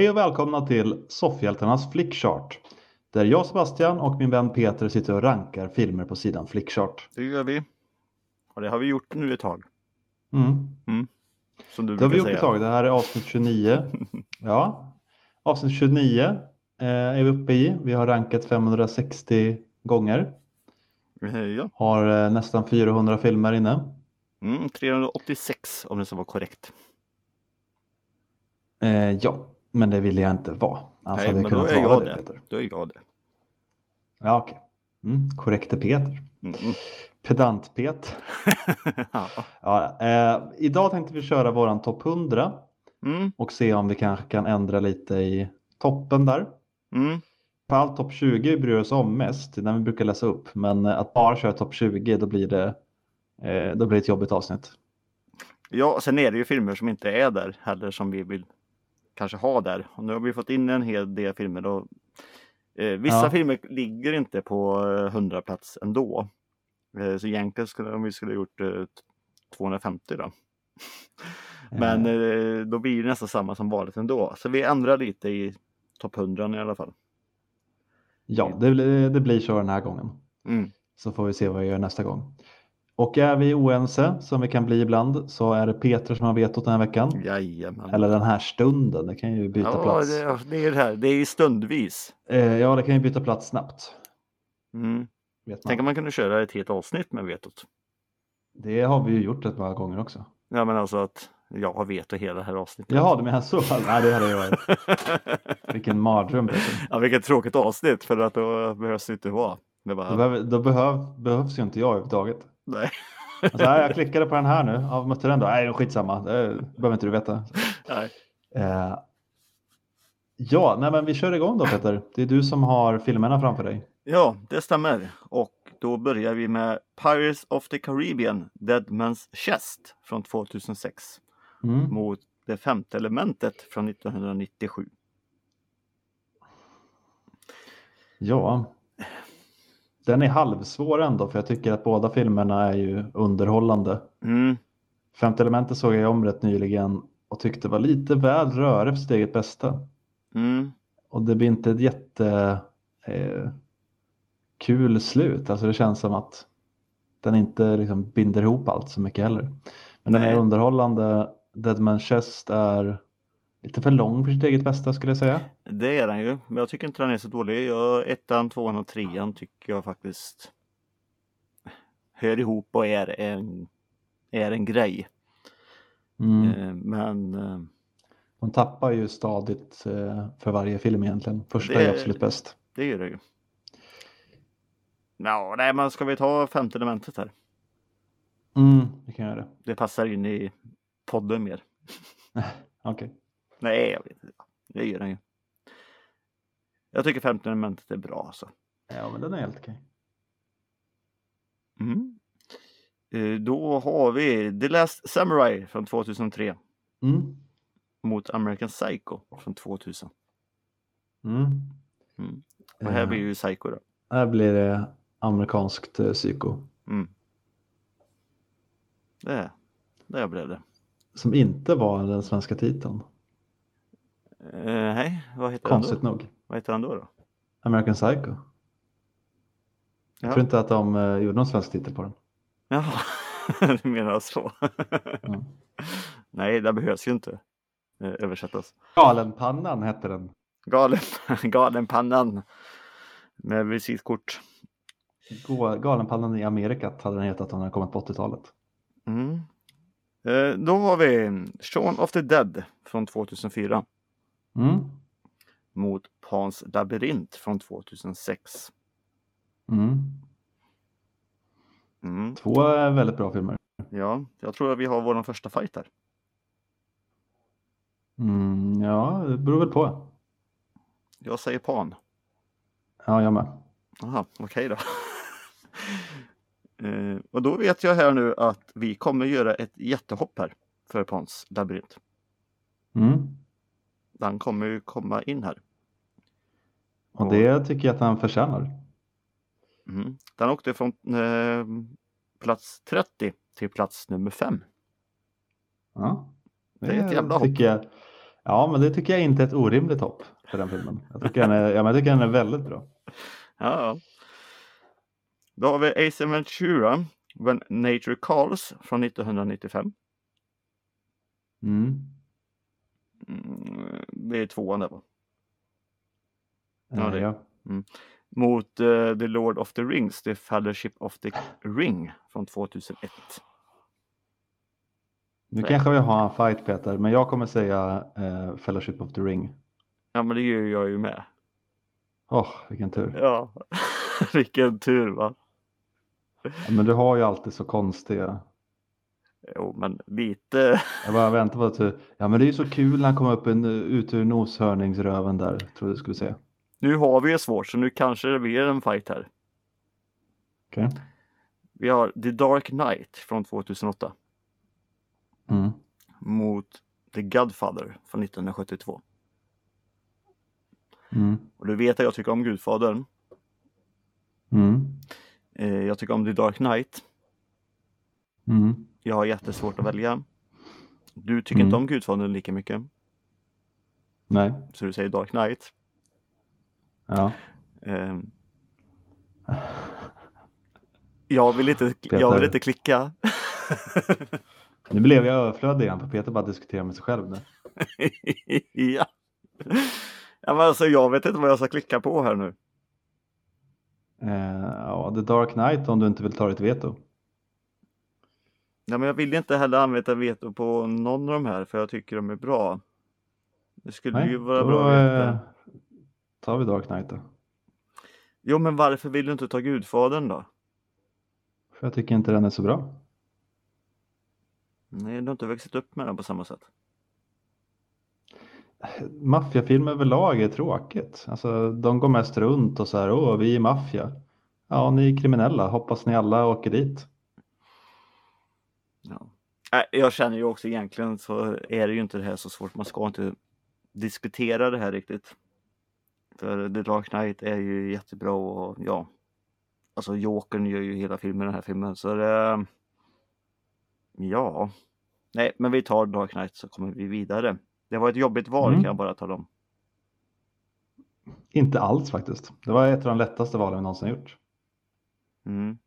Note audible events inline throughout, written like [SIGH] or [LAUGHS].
Hej och välkomna till Soffhjältarnas Flickchart. Där jag Sebastian och min vän Peter sitter och rankar filmer på sidan Flickchart. Det gör vi. Och det har vi gjort nu ett tag. Mm. Som du Det har vi gjort säga. ett tag. Det här är avsnitt 29. [LAUGHS] Ja, avsnitt 29 eh, är vi uppe i. Vi har rankat 560 gånger. Eh, Ja, Har eh, nästan 400 filmer inne. mm, 386 om det ska vara korrekt. Eh, ja, men det vill jag inte vara. Alltså, Nej, men då är jag det, det. Peter. Då är jag det. Ja, okej. Mm, korrekte Peter. Mm. Pedant-Pet. [LAUGHS] Ja. Ja, eh, idag tänkte vi köra våran topp 100 Mm, och se om vi kanske kan ändra lite i toppen där. mm. På allt topp 20 bryr vi oss om mest, den vi brukar läsa upp. Men eh, att bara köra topp 20, då blir det, eh, då blir det ett jobbigt avsnitt. Ja, sen är det ju filmer som inte är där heller som vi vill kanske ha där. Och nu har vi fått in en hel del filmer. Och, eh, vissa Ja. filmer ligger inte på eh, 100 plats ändå. Eh, så egentligen skulle om vi skulle ha gjort eh, 250 då. [LAUGHS] Men Eh, eh, då blir det nästan samma som vanligt ändå. Så vi ändrar lite i topp 100 i alla fall. ja, det, blir- det blir så den här gången. Mm. Så får vi se vad vi gör nästa gång. Och är vi oense, som vi kan bli ibland, så är det Peter som har vetot den här veckan. Jajamän. Eller den här stunden, det kan ju byta ja, plats. det, det är det här. Det är stundvis. Eh, ja, det kan ju byta plats snabbt. Mm. Tänk om man kunde köra ett helt avsnitt med vetot. Det har vi ju gjort ett par gånger också. Ja men alltså att jag har veto hela det här avsnittet. Jaha, du menar så? Nej, det hade jag varit. [LAUGHS] Vilken mardröm. Peter. ja, vilket tråkigt avsnitt för att då behövs det inte vara. Det Då, bara, behöver, då behöv, behövs ju inte jag överhuvudtaget. Nej. Alltså, nej, jag klickade på den här nu. Ja, mötte den då? Nej, skitsamma. Det behöver inte du veta. nej. Eh, ja, nej, men vi kör igång då Peter. Det är du som har filmerna framför dig. Ja, det stämmer. Och då börjar vi med Pirates of the Caribbean, Dead Man's Chest från 2006 Mm. mot Det femte elementet från 1997. Ja, den är halvsvår ändå för jag tycker att båda filmerna är ju underhållande. Mm. Femte elementet såg jag om rätt nyligen och tyckte var lite väl rörig för sitt eget bästa. Mm. Och det blir inte ett jätte eh, kul slut. Alltså det känns som att den inte liksom binder ihop allt så mycket heller. Men den är Nej. underhållande. Deadman Chest är lite för lång för sitt eget bästa skulle jag säga. Det är den ju, men jag tycker inte den är så dålig. Jag, ettan, tvåan och trean tycker jag faktiskt hör ihop och är en, är en grej. Mm. Eh, Men eh, De tappar ju stadigt eh, för varje film egentligen. Första Det- är absolut bäst. det gör det ju. Ja, nej, men ska vi ta femte elementet här? Mm, vi kan göra det. Det passar in i podden mer. [LAUGHS] Okej. Nej, jag vet inte. Det gör den ju. Jag tycker femte elementet är bra alltså. Ja, men den är helt okej. Mm. Eh, Då har vi The Last Samurai från 2003 Mm. mot American Psycho från 2000. Mm. Mm. Och här Eh, blir ju Psycho då. Här blir det amerikanskt eh, psyko. Mm. Det, det blev det. Som inte var den svenska titeln. Eh, nej, vad heter Konstigt han då? nog. Vad heter han då? då? American Psycho. Jag Ja. tror inte att de eh, gjorde någon svensk titel på den. Jaha, [LAUGHS] du menar så. Mm. [LAUGHS] Nej, det behövs ju inte eh, översättas. Galenpannan hette den. Galen, [LAUGHS] galenpannan med visitkort. Galenpannan i Amerikat hade den hetat om den hade kommit på 80-talet. Mm. Eh, då har vi Shaun of the Dead från 2004 Mm. mot Pans labyrint från 2006. Mm. Mm. Två eh, väldigt bra filmer. Ja, jag tror att vi har vår första fight här. Mm, ja, det beror väl på. Jag säger Pan. Ja, jag med. Aha, okej då. [LAUGHS] eh, och då vet jag här nu att vi kommer göra ett jättehopp här för Pans labyrint. Mm. Den kommer ju komma in här. Och det tycker jag att han förtjänar. Mm. Den åkte från eh, plats 30 till plats nummer 5. Ja, Det är ett jävla hopp. jag Ja, men det tycker jag inte är ett orimligt hopp för den filmen. Jag tycker den är, ja, jag tycker den är väldigt bra. [LAUGHS] Ja. Då har vi Ace Ventura, When Nature Calls från 1995. Mm. Mm, det är tvåan där va? Ja, det- ja. Mot eh, The Lord of the Rings, The Fellowship of the Ring från 2001. Nu kanske vi har en fight Peter, men jag kommer säga eh, Fellowship of the Ring. Ja men det gör jag ju med. Åh, vilken tur. Ja, [LAUGHS] vilken tur va? Ja, men du har ju alltid så konstiga. Jo men lite. [LAUGHS] Jag bara väntar på att du... Ja, men det är ju så kul när han kommer upp en, ut ur noshörningsröven där, tror du skulle säga. Nu har vi ju svårt så nu kanske det blir en fight här. Okej? Vi har The Dark Knight från 2008 Mm. mot The Godfather från 1972. Mm. Och du vet att jag tycker om Gudfadern. Mm. Eh, jag tycker om The Dark Knight. Mm. Jag har jättesvårt att välja. Du tycker Mm. inte om Gudfadern lika mycket. Nej. Så du säger Dark Knight. Ja. Eh, jag, vill inte, jag Peter. vill inte klicka. Nu blev jag överflödig igen för Peter bara diskuterar med sig själv nu. [LAUGHS] ja. ja men alltså jag vet inte vad jag ska klicka på här nu. Eh, ja, The Dark Knight om du inte vill ta ditt veto. Ja, men jag vill inte heller använda veto på någon av de här för jag tycker de är bra. Det skulle Nej, ju vara då bra att veta. eh, tar vi Dark Knight då. Jo men varför vill du inte ta Gudfadern då? För jag tycker inte den är så bra. Nej, du har inte växt upp med den på samma sätt. Maffiafilmer överlag är tråkigt. Alltså, de går mest runt och så här, åh, vi är maffia. Ja, ni är kriminella, hoppas ni alla åker dit. Ja. Nej, Jag känner ju också egentligen så är det ju inte det här så svårt. Man ska inte diskutera det här riktigt. För The Dark Knight är ju jättebra och ja. Alltså Jokern gör ju hela filmen den här filmen så det. Ja. Nej, men vi tar Dark Knight så kommer vi vidare. Det var ett jobbigt val Mm. kan jag bara tala om. Inte alls faktiskt. Det var ett av de lättaste valen vi någonsin gjort. Mm.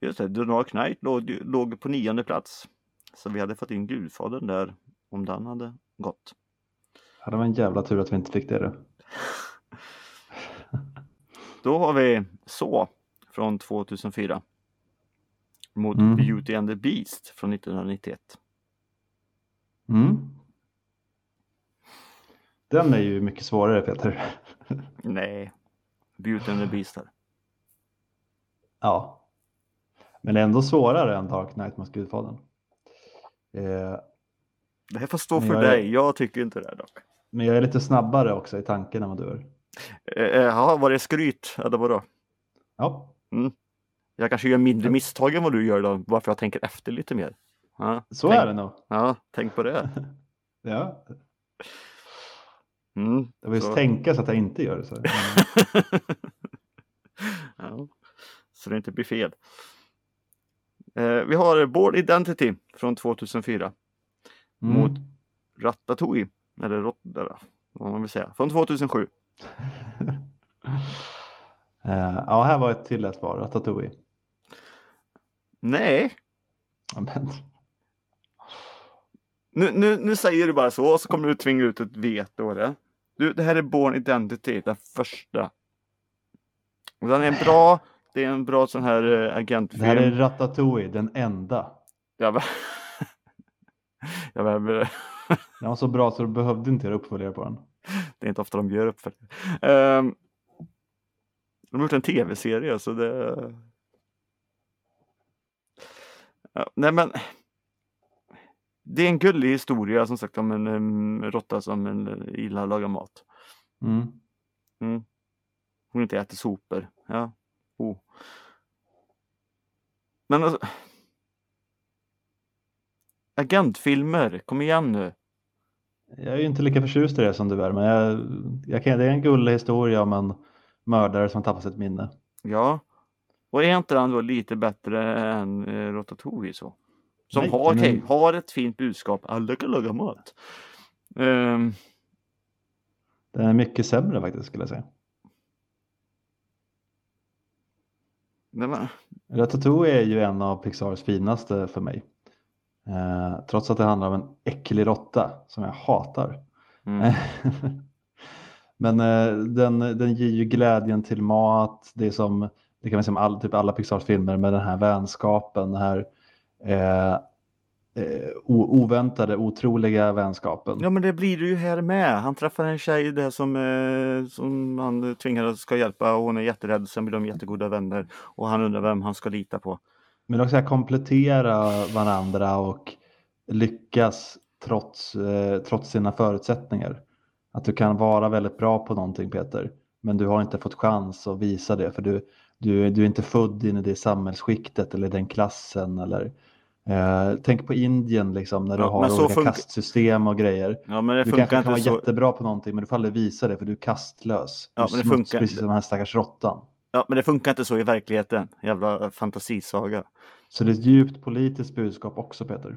Just det, Dark Knight låg, låg på nionde plats. Så vi hade fått in Gudfadern där om den hade gått. Ja, det var en jävla tur att vi inte fick det. Då. [LAUGHS] Då har vi Så från 2004. Mot Mm. Beauty and the Beast från 1991. Mm. Den är ju mycket svårare Peter. Nej, Beauty and the Beast här. Ja. Men det är ändå svårare än Dark Knight mot Gudfadern. Eh, Det här får stå för jag är- dig, jag tycker inte det dock. men jag är lite snabbare också i tanken än vad du är. Eh, Ja, var det skryt? Eller vadå? Ja, Jag kanske gör mindre misstag än vad du gör då, varför jag tänker efter lite mer. Ja, så tänk, är det nog. Ja, tänk på det. [LAUGHS] Ja. Mm, Jag vill så- tänka så att jag inte gör det. Så. [LAUGHS] ja, så det inte blir fel. Eh, vi har Board Identity från 2004 Mm. mot Ratatouille, eller Rot- eller vad man vill säga, från 2007. [LAUGHS] Eh, ja, här var ett till ett svar. Ratatouille. Nej, Ja, men, nu, nu, nu säger du bara så och så kommer du tvinga ut ett veto. Det. Du, det här är Born Identity, den första. Och den är bra, det är en bra sån här eh, agentfilm. det här är Ratatouille, den enda. Jag, be- jag behöver Den var så bra så du behövde inte göra uppföljare på den. Det är inte ofta de gör upp för det. Um, de har gjort en tv-serie så det... Ja, nej men. Det är en gullig historia som sagt om en um, råtta som en, gillar att laga mat. Mm. Mm. Hon inte äter sopor. Ja. Oh. Men alltså. Agentfilmer, kom igen nu. Jag är ju inte lika förtjust i det som du är, men jag, jag kan, det är en gullig historia om en mördare som tappar sitt minne. Ja. Och är inte den då lite bättre än eh, Ratatouille så? Som Nej, har, men- har ett fint budskap. Alla kan laga mat. Ehm, Den är mycket sämre faktiskt skulle jag säga. Men, Ratatouille är ju en av Pixars finaste för mig. Eh, trots att det handlar om en äcklig råtta som jag hatar. mm. [LAUGHS] Men eh, den, den ger ju glädjen till mat. Det är som, det kan man säga om all, typ alla Pixars filmer med den här vänskapen, den här eh, eh, oväntade, otroliga vänskapen. Ja men det blir det ju här med. Han träffar en tjej där som, eh, som han tvingar ska hjälpa och hon är jätterädd. Sen blir de jättegoda vänner och han undrar vem han ska lita på. Men också att komplettera varandra och lyckas trots, eh, trots sina förutsättningar. Att du kan vara väldigt bra på någonting Peter, men du har inte fått chans att visa det för du, du, du är inte född in i det samhällsskiktet eller den klassen. Eller, eh, tänk på Indien liksom, när du Ja, har olika kastsystem och grejer. Ja men det Du funkar kanske kan inte vara så. jättebra på någonting men du får aldrig visa det för du är kastlös. Ja, du men det funkar- precis som den här stackars råttan. Ja men det funkar inte så i verkligheten. Jävla fantasisaga. Så det är ett djupt politiskt budskap också Peter.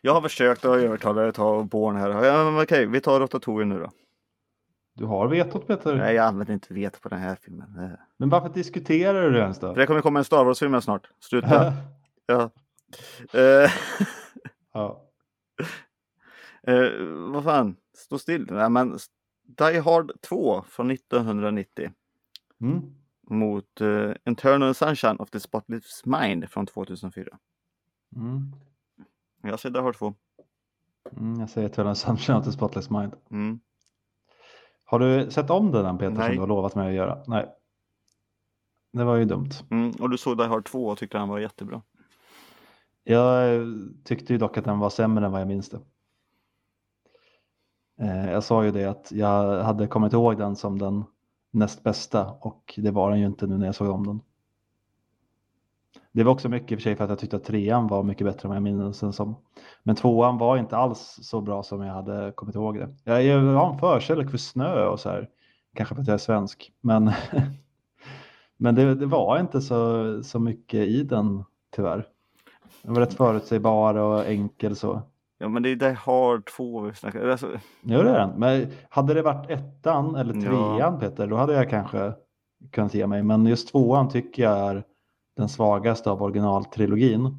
Jag har försökt att övertala dig att ta Born här. Ja, men okej, vi tar Ratatouille nu då. Du har vetot Peter. Nej, jag använder inte vet på den här filmen. Eh, Men varför diskuterar du det ens då? För det kommer komma en Star Wars-film snart. Sluta. [LAUGHS] ja. Eh, ja. [LAUGHS] eh, vad fan, stå still. Nej, men Die Hard 2 från 1990 Mm. mot uh, Internal Sunshine of the Spotless Mind från 2004. Mm. Jag säger Die Hard 2. Mm, jag säger Eternal Sunshine of the Spotless Mind. Mm. Har du sett om den än Peter som Nej. du har lovat mig att göra? Nej. Det var ju dumt. Mm. Och du såg Die Hard 2 och tyckte han var jättebra. Jag tyckte ju dock att den var sämre än vad jag minns det. Eh, jag sa ju det att jag hade kommit ihåg den som den näst bästa och det var den ju inte nu när jag såg om den. Det var också mycket i och för sig för att jag tyckte att trean var mycket bättre än vad jag minns den som. Men tvåan var inte alls så bra som jag hade kommit ihåg det. Jag, jag har en förkärlek för snö och så här. Kanske för att jag är svensk. Men, [LAUGHS] men det, det var inte så, så mycket i den tyvärr. Den var rätt förutsägbar och enkel så. Ja men det är Die Hard 2 vi snackar. Alltså, Ja det är den. Men hade det varit ettan eller Ja. trean Peter, då hade jag kanske kunnat ge mig. Men just tvåan tycker jag är den svagaste av originaltrilogin.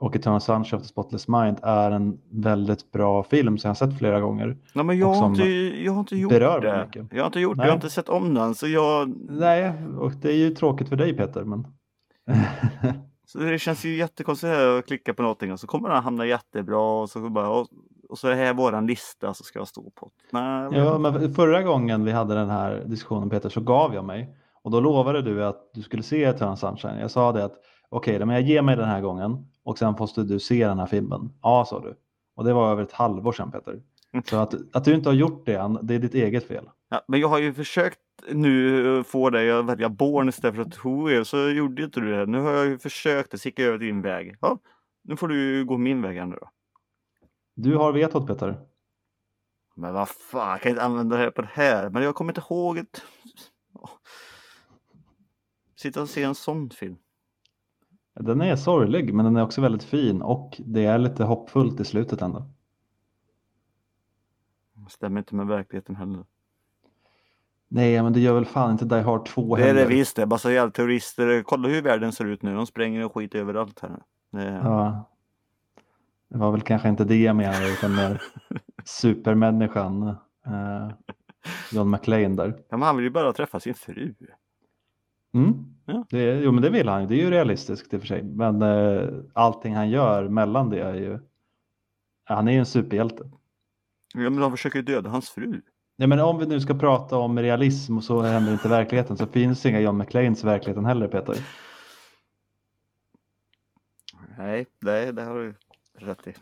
Och Eternal Sunshine of the Spotless Mind är en väldigt bra film som jag har sett flera gånger. nej men jag har, inte, jag har inte gjort det. mycket. Jag har inte gjort det, jag har inte sett om den. Så, jag, Nej, och det är ju tråkigt för dig Peter. Men... [LAUGHS] så det känns ju jättekonstigt att klicka på någonting och så kommer den hamna jättebra och så, bara, och, och så är det här våran lista så ska jag stå på. Nej, men- Ja, men förra gången vi hade den här diskussionen Peter så gav jag mig. Och då lovade du att du skulle se Eternal Sunshine. Jag sa det att okej, okay, men jag ger mig den här gången och sen måste du se den här filmen. Ja, sa du. Och det var över ett halvår sedan Peter. [LAUGHS] Så att, att du inte har gjort det än, det är ditt eget fel. Ja, men jag har ju försökt nu få dig att välja Born istället för Ratatouille så gjorde inte du det. Nu har jag ju försökt, gick jag över din väg. Ja, nu får du ju gå min väg här nu då. Du har vetot Peter. Men vad fan, jag kan inte använda det här på det här. Men jag kommer inte ihåg ett... Sitta och se en sån film. Den är sorglig men den är också väldigt fin och det är lite hoppfullt i slutet ändå. Stämmer inte med verkligheten heller. Nej, men det gör väl fan inte Die Hard 2 Det är heller. det visst det. Massa jävla terrorister. Kolla hur världen ser ut nu. De spränger och skit överallt här. Det... Ja. Det var väl kanske inte det jag menade utan mer [LAUGHS] supermänniskan eh, John McClane där. Ja, men han vill ju bara träffa sin fru. Mm. Ja. Det, jo men det vill han det är ju realistiskt i och för sig. Men eh, allting han gör mellan det är ju, han är ju en superhjälte. Ja, men de försöker ju döda hans fru. Ja, men om vi nu ska prata om realism och så händer inte i verkligheten så finns inga John McClanes i verkligheten heller Peter. Nej, det, det har du rätt i.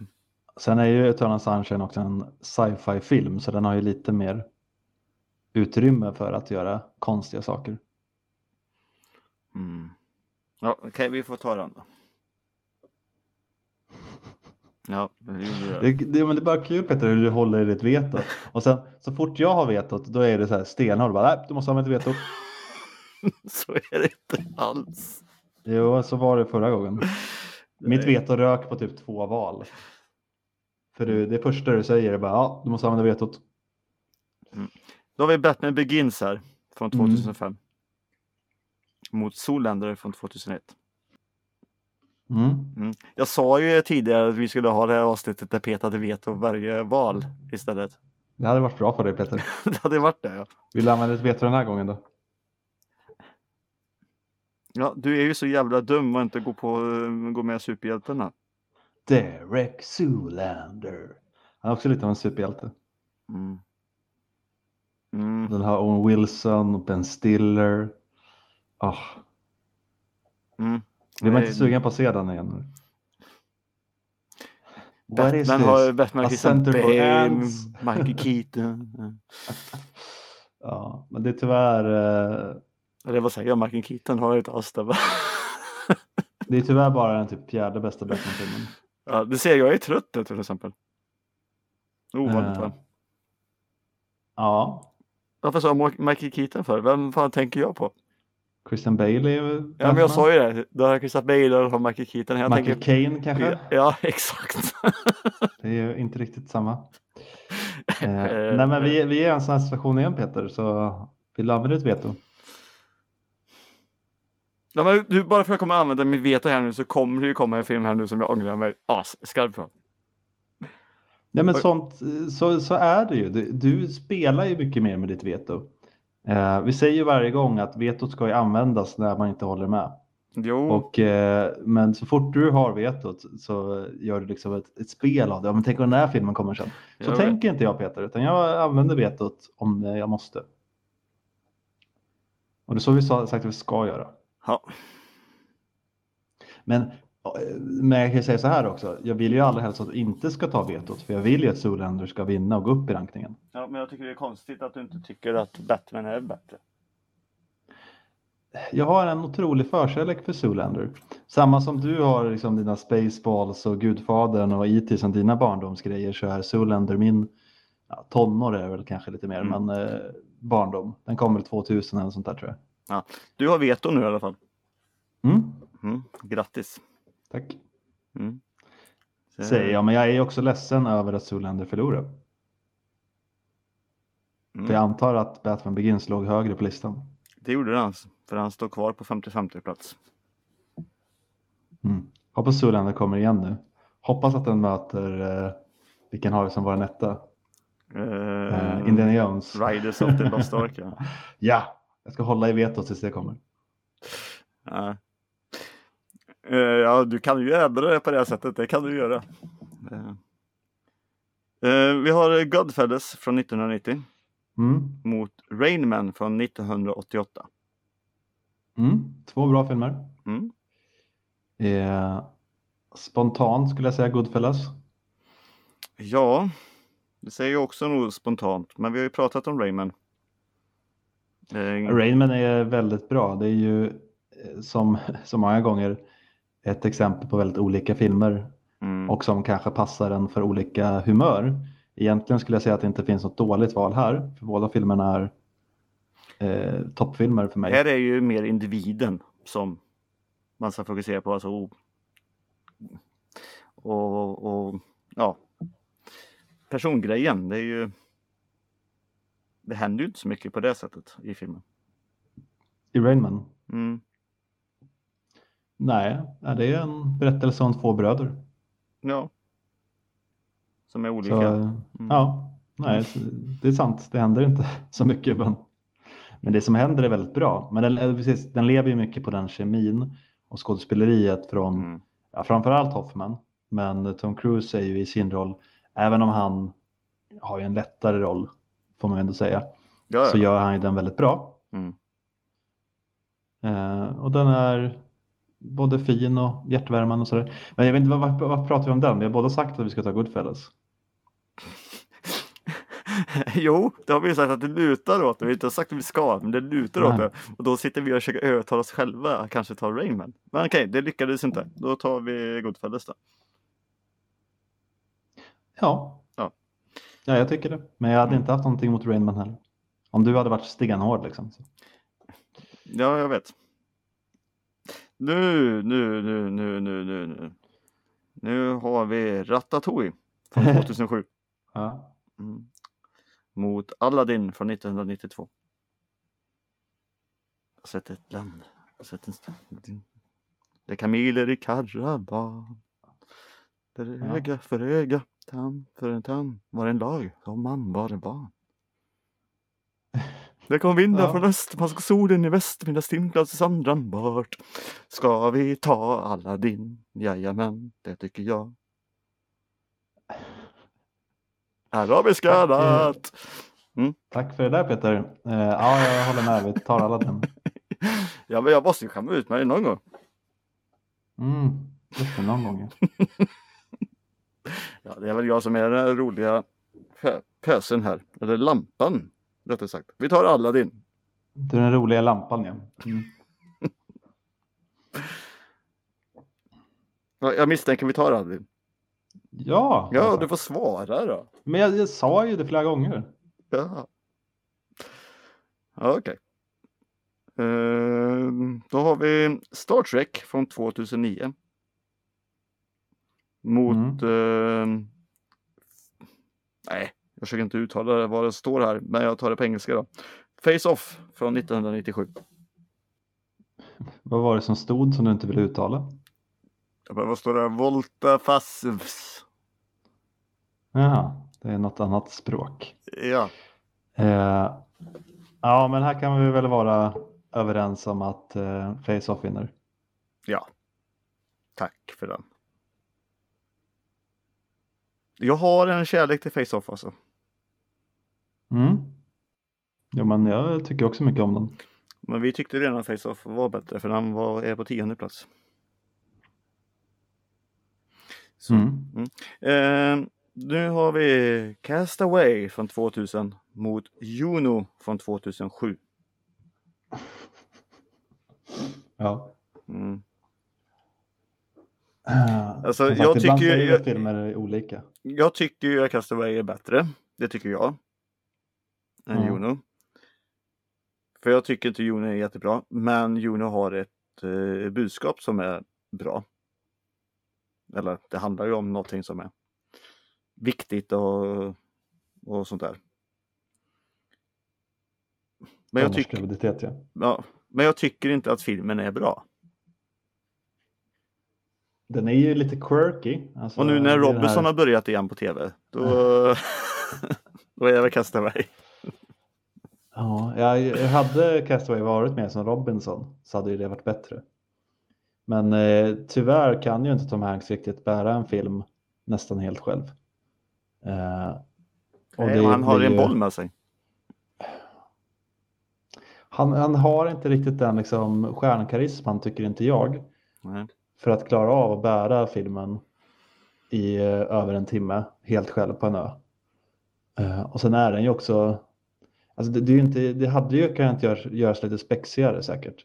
Sen är ju Eternal Sunshine också en sci-fi film så den har ju lite mer utrymme för att göra konstiga saker. Mm. Ja, okej, vi får ta den då. Ja, det Det, det. men det är bara kul Peter hur du håller i ditt veto. Och sen så fort jag har vetot då är det så här stenhårt. Bara, Nej, du måste ha mitt veto. [LAUGHS] Så är det inte alls. Jo, så var det förra gången. [LAUGHS] Mitt veto rök på typ två val. För du, det första du säger är bara ja, du måste använda vetot. Då har vi Batman Begins här från Mm. 2005. Mot Zoolander från 2001. Mm. Jag sa ju tidigare att vi skulle ha det här avsnittet där Peter hade veto varje val istället. Det hade varit bra för dig Peter. [LAUGHS] det hade varit det ja. Vill du använda ditt veto den här gången då? ja. Du är ju så jävla dum och inte gå, på, gå med superhjältarna. Derek Zoolander. Han är också lite av en superhjälte. Mm. Mm. Den har Owen Wilson och Ben Stiller. Oh, Mm. Blir man inte sugen på att se den igen? nu? Batman har Batman A Christian Bale. Michael [LAUGHS] Keaton. Ja. Men det är tyvärr, eh, Ja, Det var säkert Michael Keaton har inte alls det. det är tyvärr bara den typ fjärde bästa Batman-filmen. Ja, du ser, jag är trött till exempel. Ovanligt Eh, va? Ja, Varför sa jag Michael Keaton för? Vem fan tänker jag på? Christian Bale är ju Ja men jag sa ju det. Du har Christopher Bale och Michael Keaton. Jag Michael tänker... Caine kanske? Ja, [LAUGHS] exakt. Det är ju inte riktigt samma. [LAUGHS] Eh, nej men vi, vi är i en sån här situation igen Peter, så vill du använda ditt veto? Ja, men du, bara för att jag kommer använda min veto här nu så kommer det ju komma en film här nu som jag ångrar mig asskarpt på. Nej men sånt, så, så är det ju. Du, du spelar ju mycket mer med ditt veto. Eh, vi säger ju varje gång att vetot ska ju användas när man inte håller med. Jo, Och, eh, men så fort du har vetot så gör du liksom ett, ett spel av det. Ja, men tänk om den här filmen kommer sen. Så jag vet. tänker inte jag Peter, utan jag använder vetot om jag måste. Och det är så vi sa, sagt att vi ska göra. Ja. Men, men jag kan säga så här också, jag vill ju allra helst att du inte ska ta vetot, för jag vill ju att Zoolander ska vinna och gå upp i rankningen. ja, men jag tycker det är konstigt att du inte tycker att Batman är bättre. Jag har en otrolig förkärlek för Zoolander. Samma som du har liksom dina Spaceballs och Gudfadern och IT som dina barndomsgrejer så är Zoolander min ja, tonår är väl kanske lite mer, Mm. men eh, barndom. Den kommer väl 2000 eller sånt där tror jag. Du har veto nu i alla fall. Mm, Mm, grattis. Tack. Mm. Så- Säger jag, men jag är också ledsen över att Zoolander förlorar. Mm. För jag antar att Batman Begins låg högre på listan. Det gjorde den, för han står kvar på 55 plats. Mm. Hoppas Zoolander kommer igen nu. Hoppas att den möter, eh, vilken har vi som vår etta? Uh, Eh, Indiana Jones. Riders of the Lost Ark. Ja. [LAUGHS] Ja, jag ska hålla i vetot tills det kommer. Ja. Eh, ja, du kan ju ändra det på det här sättet. Det kan du göra. Eh. Eh, vi har Godfellas från 1990 Mm. mot Rain Man från 1988. Mm. Två bra filmer. Mm. Eh, spontant skulle jag säga Goodfellas. Ja, det säger jag också nog spontant, men vi har ju pratat om Rayman. Eh, Rainman är väldigt bra. Det är ju som [LAUGHS] så många gånger ett exempel på väldigt olika filmer mm, och som kanske passar en för olika humör. Egentligen skulle jag säga att det inte finns något dåligt val här, för båda filmerna är eh, toppfilmer för mig. Här är ju mer individen som man ska fokusera på. Alltså, och, och, och ja, persongrejen. Det är ju. Det händer ju inte så mycket på det sättet i filmen. I Rainman? Mm. Nej, det är en berättelse om två bröder. Ja. Som är olika. Så, Mm. Ja, nej, det är sant. Det händer inte [LAUGHS] så mycket. Men, men det som händer är väldigt bra. Men den, eh, precis, den lever ju mycket på den kemin och skådespeleriet från Mm. ja, framförallt Hoffman. Men Tom Cruise är ju i sin roll, även om han har ju en lättare roll, får man ändå säga, Ja, så gör han ju den väldigt bra. Mm. Eh, och den är både fin och hjärtvärmande och sådär. Men jag vet inte, vad, vad, vad pratar vi om den? Vi har båda sagt att vi ska ta Goodfellas. [LAUGHS] jo, det har vi ju sagt att det lutar åt det. Vi har inte sagt att vi ska, men det lutar åt Nej. det. Och då sitter vi och försöker övertala oss själva att kanske ta Rayman. Men okej, det lyckades inte. Då tar vi Goodfellas då. Ja. Ja. ja, jag tycker det. Men jag hade Mm. inte haft någonting mot Rainman heller. Om du hade varit stenhård liksom. Så. Ja, jag vet. Nu, nu, nu, nu, nu, nu, nu. Nu har vi Ratatouille från [LAUGHS] 2007. Ja. Mm. Mot Aladdin från 1992. Jag har sett ett land. Jag har sett en stad. Det är kameler i karavan. Där Ja. öga för öga, tand för en tand var en lag som man var en barn. Det kom vindar Ja. från öst, man såg solen i väst, mina stimglas i sandran bort. Ska vi ta Aladdin? Jajamän, det tycker jag. Arabiska natt! Tack för det där Peter. Eh, ja, jag håller med. Vi tar alla den. [LAUGHS] Ja, men jag måste ju skämma ut mig någon gång. Mm. Just det, någon gång. ja. [LAUGHS] Ja, det är väl jag som är den roliga pö- pösen här. Eller lampan, rättare sagt. Vi tar Aladdin. Du är den roliga lampan ja. Mm. Ja, Jag misstänker vi tar Aladdin. Ja, Ja, du får svara då. men jag, jag sa ju det flera gånger. Ja. Ja, Okej. Ehm, då har vi Star Trek från 2009. Mot... ehm, nej, jag försöker inte uttala vad det står här, men jag tar det på engelska då. Face Off från 1997. Vad var det som stod som du inte ville uttala? Men vad står det? Volta Fassvs. Jaha, det är något annat språk. Ja. Eh, ja, men här kan vi väl vara överens om att eh, Face-Off vinner. Ja. Tack för den. Jag har en kärlek till Face-Off alltså. Mm. Ja, men jag tycker också mycket om den. Men vi tyckte redan Face-Off var bättre för den var, är på tionde plats. Så. Mm. Eh, nu har vi Castaway från 2000 mot Juno från 2007. Ja. Mm. Eh, Alltså, jag tycker är ju- ju filmer olika. Jag tycker ju att Castaway är bättre. Det tycker jag. Än Mm. Juno. För jag tycker inte Juno är jättebra. Men Juno har ett eh, budskap som är bra. Eller det handlar ju om någonting som är viktigt och, och sånt där. Men jag, tyck, Tonårsgraviditet, ja. ja, men jag tycker inte att filmen är bra. Den är ju lite quirky. Alltså, Och nu när Robinson här- har börjat igen på tv. Då, [LAUGHS] då är jag väl Castaway. Ja, jag, hade Castaway varit med som Robinson så hade ju det varit bättre. Men eh, tyvärr kan ju inte Tom Hanks riktigt bära en film nästan helt själv. Eh, Nej, det han har blir en ju- boll med sig. Han, han har inte riktigt den liksom, stjärnkarisman tycker inte jag. Nej. För att klara av att bära filmen i eh, över en timme helt själv på en ö. Eh, och sen är den ju också, alltså det, det, är inte, det hade ju kunnat göras, göras lite spexigare säkert.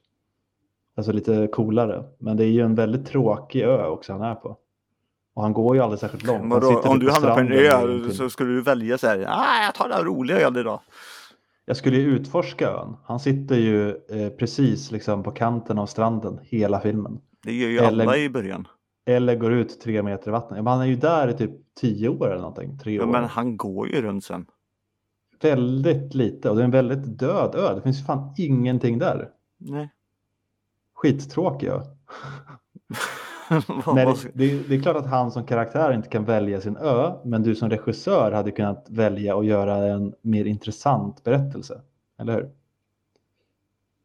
Alltså lite coolare. Men det är ju en väldigt tråkig ö också han är på. Och han går ju aldrig särskilt långt. Sitter om du hamnar på en ö så skulle du välja så här. Ah, jag tar den roliga ön idag. Jag skulle ju utforska ön. Han sitter ju eh, precis liksom på kanten av stranden hela filmen. Det gör ju Eller- alla i början. Eller går ut tre meter i vattnet. Men han är ju där i typ tio år eller någonting. Tre Ja, år. men han går ju runt sen. Väldigt lite och det är en väldigt död ö. Det finns fan ingenting där. Nej. Skittråkig ö. [LAUGHS] Vad- Nej, det, det, det är klart att han som karaktär inte kan välja sin ö. Men du som regissör hade kunnat välja att göra en mer intressant berättelse. Eller hur?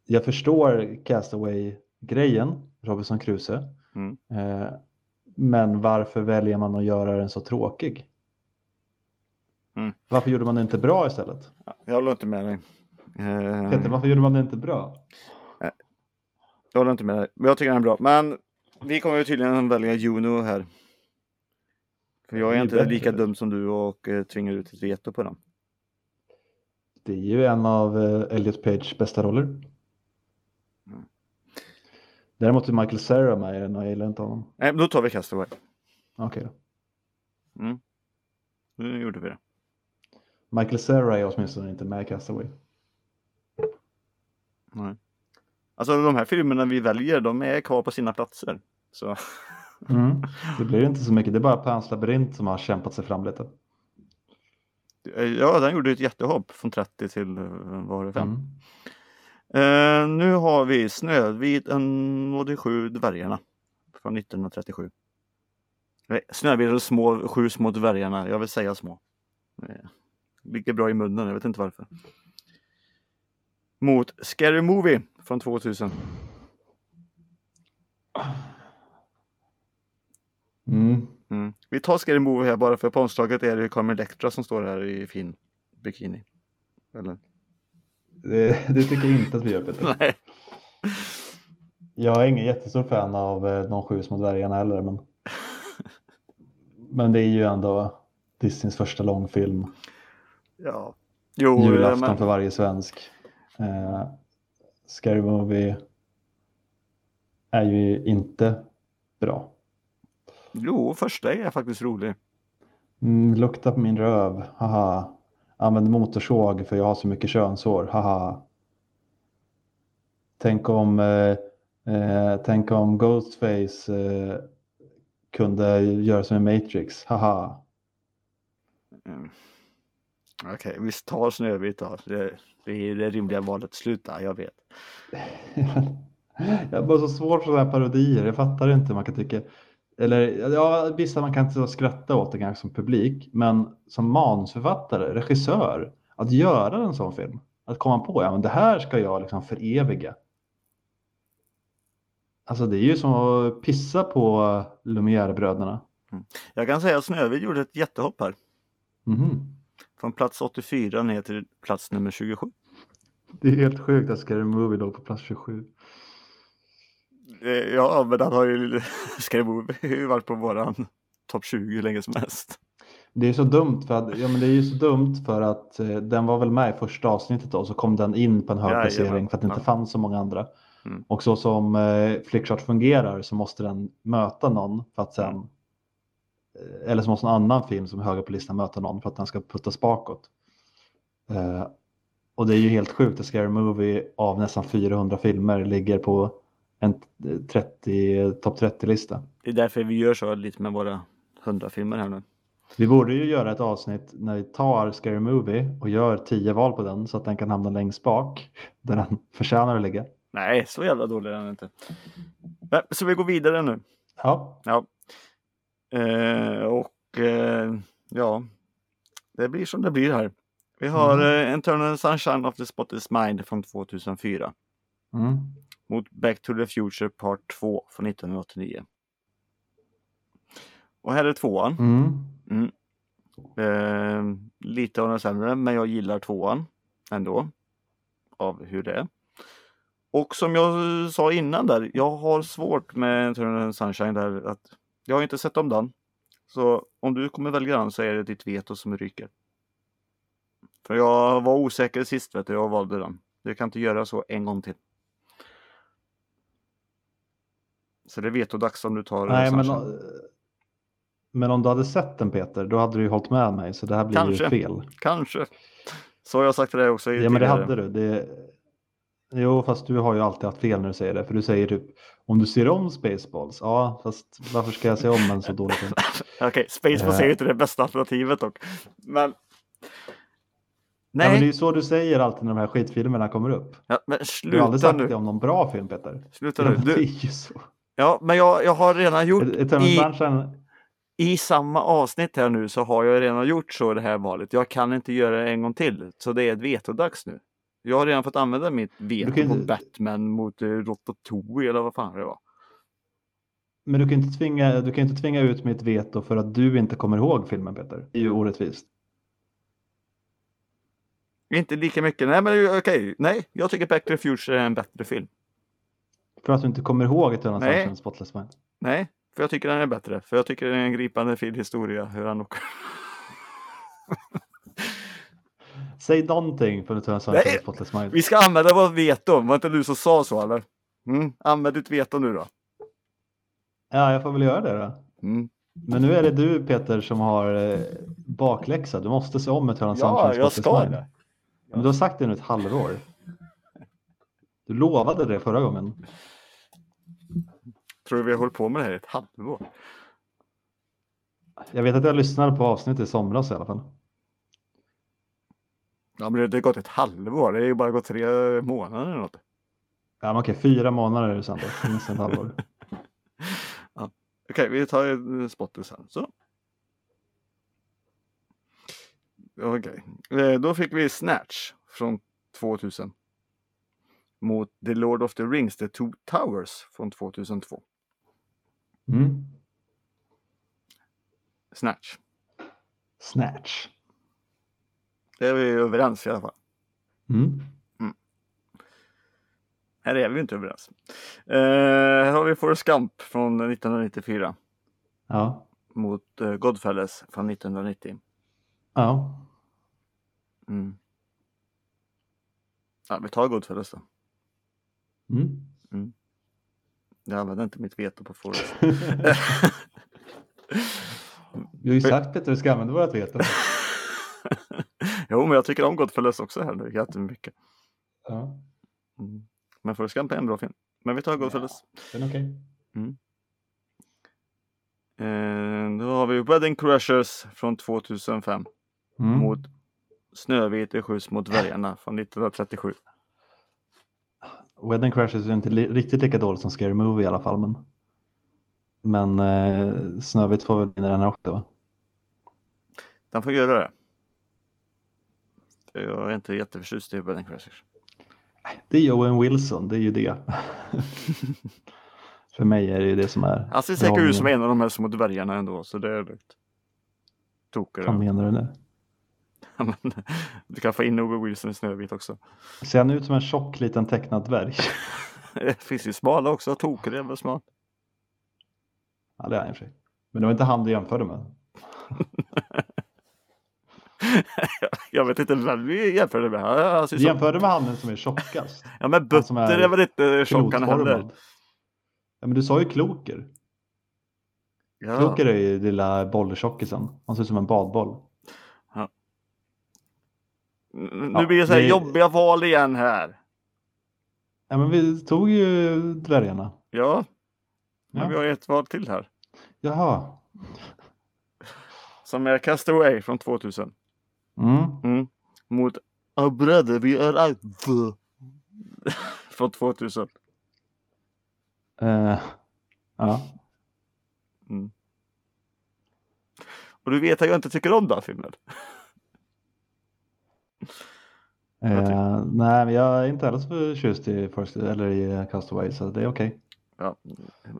Jag förstår Castaway-grejen, Robinson Crusoe. Mm. Eh, men varför väljer man att göra den så tråkig? Mm. Varför gjorde man det inte bra istället? Jag håller inte med dig. Eh, Peter, varför gjorde man det inte bra? Jag håller inte med dig. Men jag tycker den är bra. Men vi kommer ju tydligen välja Juno här. För jag är är inte bättre. lika dum som du och eh, tvingar ut ett veto på den. Det är ju en av eh, Elliot Page bästa roller. Mm. Däremot är Michael Cera med i den och jag gillar inte honom. Nej, då tar vi Castaway. Okej då. Mm. Nu gjorde vi det. Michael Cera är åtminstone inte med i Castaway. Nej. Alltså de här filmerna vi väljer, de är kvar på sina platser. Så Mm. [LAUGHS] Det blir inte så mycket, det är bara Pans labyrint som har kämpat sig fram lite. Ja, den gjorde ett jättehopp från 30 till eh, var det, 5. Mm. Eh, nu har vi Snövit och de sju dvärgarna från 1937. Nej, Snövit och de små, sju små dvärgarna, jag vill säga små. Ligger bra i munnen, jag vet inte varför. Mot Scary Movie från 2000. Mm. Mm. Vi tar Scary Movie här bara för på omslaget är det Carmen Electra som står här i fin bikini. Eller? Det, det tycker jag inte att vi gör Peter. [LAUGHS] Nej. Jag är ingen jättestor fan av eh, de sju små dvärgarna heller. Men, [LAUGHS] men det är ju ändå Disneys första långfilm. Ja. Jo, Julafton men... för varje svensk. Eh, Scary Movie är ju inte bra. Jo, första är faktiskt rolig. Mm, lukta på min röv, haha. Använd motorsåg för jag har så mycket könshår, haha. Tänk om, eh, eh, tänk om Ghostface eh, kunde göra som i Matrix, haha. Mm. Okej, vi tar Snövit då. Det, det är det rimliga valet. Sluta, jag vet. [LAUGHS] jag har bara så svårt för sådana här parodier, jag fattar inte hur man kan tycka. Eller ja, vissa man kan inte skratta åt det kanske som publik, men som manusförfattare, regissör, att göra en sån film, att komma på, ja men det här ska jag liksom föreviga. Alltså det är ju som att pissa på Lumière-bröderna. Jag kan säga att Snövit gjorde ett jättehopp här. Mhm. Från plats 84 ner till plats nummer 27. Det är helt sjukt att Scary Movie låg på plats 27. Eh, Ja, men han har ju [LAUGHS] Scary Movie varit på våran topp 20 hur länge som helst. Det är så dumt för att, ja men det är ju så dumt för att eh, den var väl med i första avsnittet då, så kom den in på en hög Jajamän, placering för att det inte ja. fanns så många andra. Mm. Och så som eh, Flickchart fungerar så måste den möta någon för att sen, Mm. Eller så måste en annan film som är högre på listan möta någon för att den ska puttas bakåt. Eh, och det är ju helt sjukt att Scary Movie av nästan 400 filmer ligger på en eh, 30, topp 30-lista. Det är därför vi gör så lite med våra 100 filmer här nu. Vi borde ju göra ett avsnitt när vi tar Scary Movie och gör tio val på den så att den kan hamna längst bak [LAUGHS] där den förtjänar att ligga. Nej, så jävla dålig är den inte. Nej, Så vi går vidare nu. Ja, Ja. Eh, och eh, ja, det blir som det blir här. Vi har Mm. eh, Eternal Sunshine of the Spotless Mind från 2004 mm. mot Back to the Future Part 2 från 1989. Och här är tvåan. Mm. Eh, lite av den sämre, men jag gillar tvåan ändå. Av hur det är. Och som jag sa innan där, jag har svårt med Eternal Sunshine där att jag har inte sett om den. Så om du kommer välja den så är det ditt veto som ryker. För jag var osäker sist vet du, jag valde den. Jag kan inte göra så en gång till. Så det är vetodags om du tar Nej, men, Sunshine. men om du hade sett den Peter, då hade du ju hållit med mig så det här blir Kanske. ju fel. Kanske. Så har jag sagt till dig också. Ja, men det hade du. Det... Jo, fast du har ju alltid haft fel när du säger det. För du säger typ om du ser om Spaceballs. Ja, fast varför ska jag se om en så dålig film? [LAUGHS] Okej, Spaceballs Eh. är ju inte det bästa alternativet dock. Men... Ja, men det är Nej, ju så du säger alltid när de här skitfilmerna kommer upp. ja, men Du har aldrig sluta sagt nu. det om någon bra film Peter. Sluta nu. men det Du, är ju så. ja, men jag, jag har redan gjort i, i samma avsnitt här nu så har jag redan gjort så det här valet. Jag kan inte göra det en gång till. Så det är ett vetodags nu. Jag har redan fått använda mitt veto kan på Batman mot eh, Ratatouille eller vad fan det var. men du kan, inte tvinga, du kan inte tvinga ut mitt veto för att du inte kommer ihåg filmen Peter. Det är ju orättvist. Inte lika mycket. Nej, men okej. Nej, jag tycker Back to the Future är en bättre film. För att du inte kommer ihåg Eternal Nej. Sunshine Spotless Mind. Nej, för jag tycker den är bättre. För jag tycker det är en gripande fin historia hur han åker. Säg någonting för Eternal Sunshine Nej. Spotless Mind. Vi ska använda vårt veto. Var inte du som sa så eller? Mm, använd ditt veto nu då. Ja, jag får väl göra det då. Mm. Men nu är det du Peter som har eh, bakläxa. Du måste se om Eternal Ja, Sunshine jag ska Mind. det. Men du har sagt det nu ett halvår. Du lovade det förra gången. tror du vi har hållit på med det här i ett halvår? Jag vet att jag lyssnade på avsnittet i somras i alla fall. Ja, men det, har gått ett halvår. Det är ju bara gått tre månader eller något. Ja, men okej, fyra månader är det då. Minst ett halvår. [LAUGHS] Okej, vi tar en spottis sen. Så. Okej, Eh, då fick vi Snatch från 2000. Mot The Lord of the Rings, The Two Towers från 2002. Mm. Snatch. Snatch. Det är vi överens i alla fall. Mm. Här är vi inte överens. Eh, här har vi Forrest Gump från 1994 Ja. mot eh, Godfellas från 1990. Ja. Mm. Ja, vi tar Godfellas då. Mm. Jag använder inte mitt veto på Forrest. [LAUGHS] Vi har ju sagt att vi ska använda vårat veto. [LAUGHS] jo, men jag tycker om Godfellas också här nu jättemycket. Ja, Mm. Men Forrest Gump är en bra film. Men vi tar Godfellas. den är okej. Eh, då har vi Wedding Crashers från 2005 Mm. mot Snövit är skjuts mot dvärgarna från 1937. Wedding Crashers är inte li- riktigt lika dåligt som Scary Movie i alla fall. Men, men eh, Snövit får väl vinna den här också va? Den får göra det. Jag är inte jätteförtjust i Wedding Crashers. Det är Owen Wilson, det är ju det. [LAUGHS] För mig är det ju det som är. Han ser säkert ut som en av de här små dvärgarna ändå, så det är lugnt. Tokare. Vad menar du nu? [LAUGHS] Du kan få in Owe Wilson i Snövit också. Ser han ut som en tjock liten tecknad dvärg? [LAUGHS] Det finns ju smala också, Toker är väl smal. Ja, det är han i och för sig. Men det var inte han du jämförde med. [LAUGHS] Jag vet inte vem vi jämförde med. Ja, Du som- jämförde med han som är tjockast. [LAUGHS] Ja men Butter är är väl inte tjock han heller? Ja, men du sa ju Kloker. Ja. Kloker är ju lilla bolltjockisen. Han ser ut som en badboll. N- Nu Ja, blir det så här det- jobbiga val igen här. Ja, men vi tog ju dvärgarna. Ja. Men Ja. vi har ett val till här. Jaha. Som är Castaway från 2000. Mm. Mm. Mot A brother we are out [LAUGHS] från 2000. Eh, ja. Och du vet att jag inte tycker om den filmen. Eh, nej, men jag är inte alls förtjust i, First, eller i Castaway så det är okej. Ja.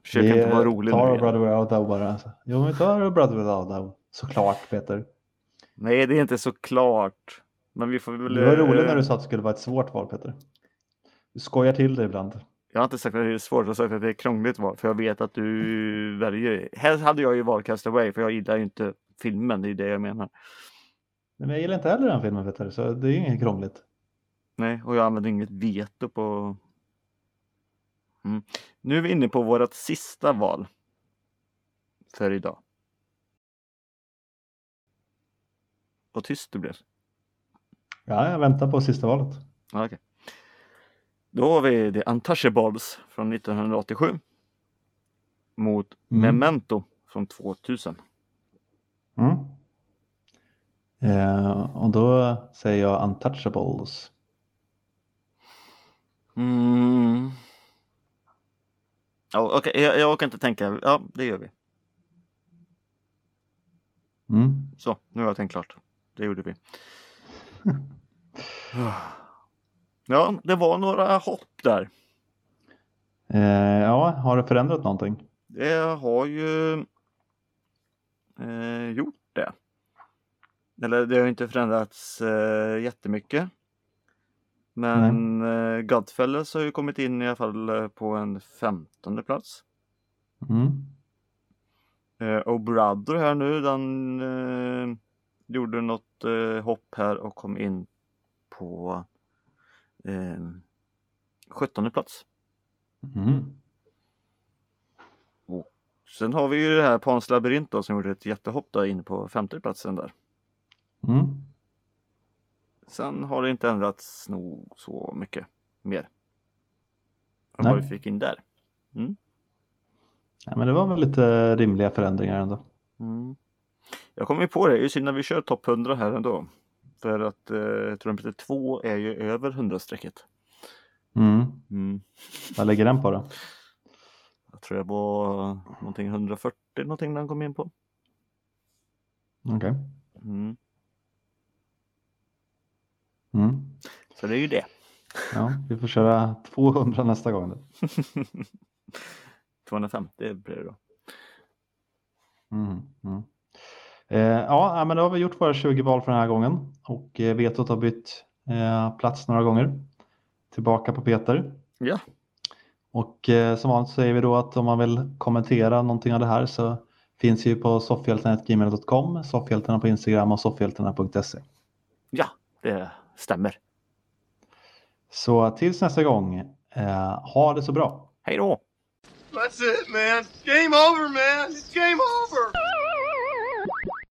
Försök inte vara rolig tar nu A igen. Brother Without Thou bara. Alltså. Jo, vi tar Brother Without Thou. Såklart Peter. Nej, det är inte så klart. Men vi får väl... Det var roligt eh, när du sa att det skulle vara ett svårt val Peter. Du skojar till det ibland. Jag har inte sagt att det är svårt, jag har sagt att det är krångligt val. För jag vet att du [LAUGHS] väljer. Helst hade jag ju valt Castaway, för jag gillar ju inte filmen. Det är det jag menar. Nej, men jag gillar inte heller den filmen Peter, så det är inget krångligt. Nej, och jag använder inget veto på... Mm. Nu är vi inne på vårt sista val. För idag. Vad tyst du blev. Ja, jag väntar på sista valet. Ja, okej. Då har vi The Untouchables från 1987. Mot Mm. Memento från 2000. Mm. Eh, och då säger jag Untouchables. Mm. Ja, okej, jag, jag orkar inte tänka. Ja, det gör vi. Mm. Så, nu har jag tänkt klart. Det gjorde vi. Ja, det var några hopp där. Eh, ja, har det förändrat någonting? Det har ju eh, gjort det. Eller det har inte förändrats eh, jättemycket. Men eh, Godfellas har ju kommit in i alla fall eh, på en femtonde plats. Mm. Eh, och Brother här nu, den eh, gjorde något eh, hopp här och kom in på eh, 17 plats. Mm. Sen har vi ju det här Pans labyrint då som gjorde ett jättehopp där in på femte platsen där. Mm. Sen har det inte ändrats nog så mycket mer. Än vad vi fick in där. Ja, men det var väl lite rimliga förändringar ändå. Mm. Jag kommer ju på det, det är ju synd när vi kör topp 100 här ändå. För att eh, Trumpeter 2 är ju över 100-strecket. Mm. Mm. Vad lägger den på då? Jag tror jag var någonting 140 någonting när han kom in på. Okej. Mm. Mm. Så det är ju det. Ja, vi får köra 200 nästa gång. Då. [LAUGHS] 250 blir det då. Mm. Mm. Eh, ja, men då har vi gjort våra 20 val för den här gången och eh, vetot har bytt eh, plats några gånger. Tillbaka på Peter. Ja. Och som vanligt säger vi då att om man vill kommentera någonting av det här så finns ju på soffhjältarna.gmail.com, soffhjältarna på Instagram och soffhjältarna.se. Ja, det stämmer. Så tills nästa gång, ha det så bra! Hej då! That's it, man. Game over, man. It's game over.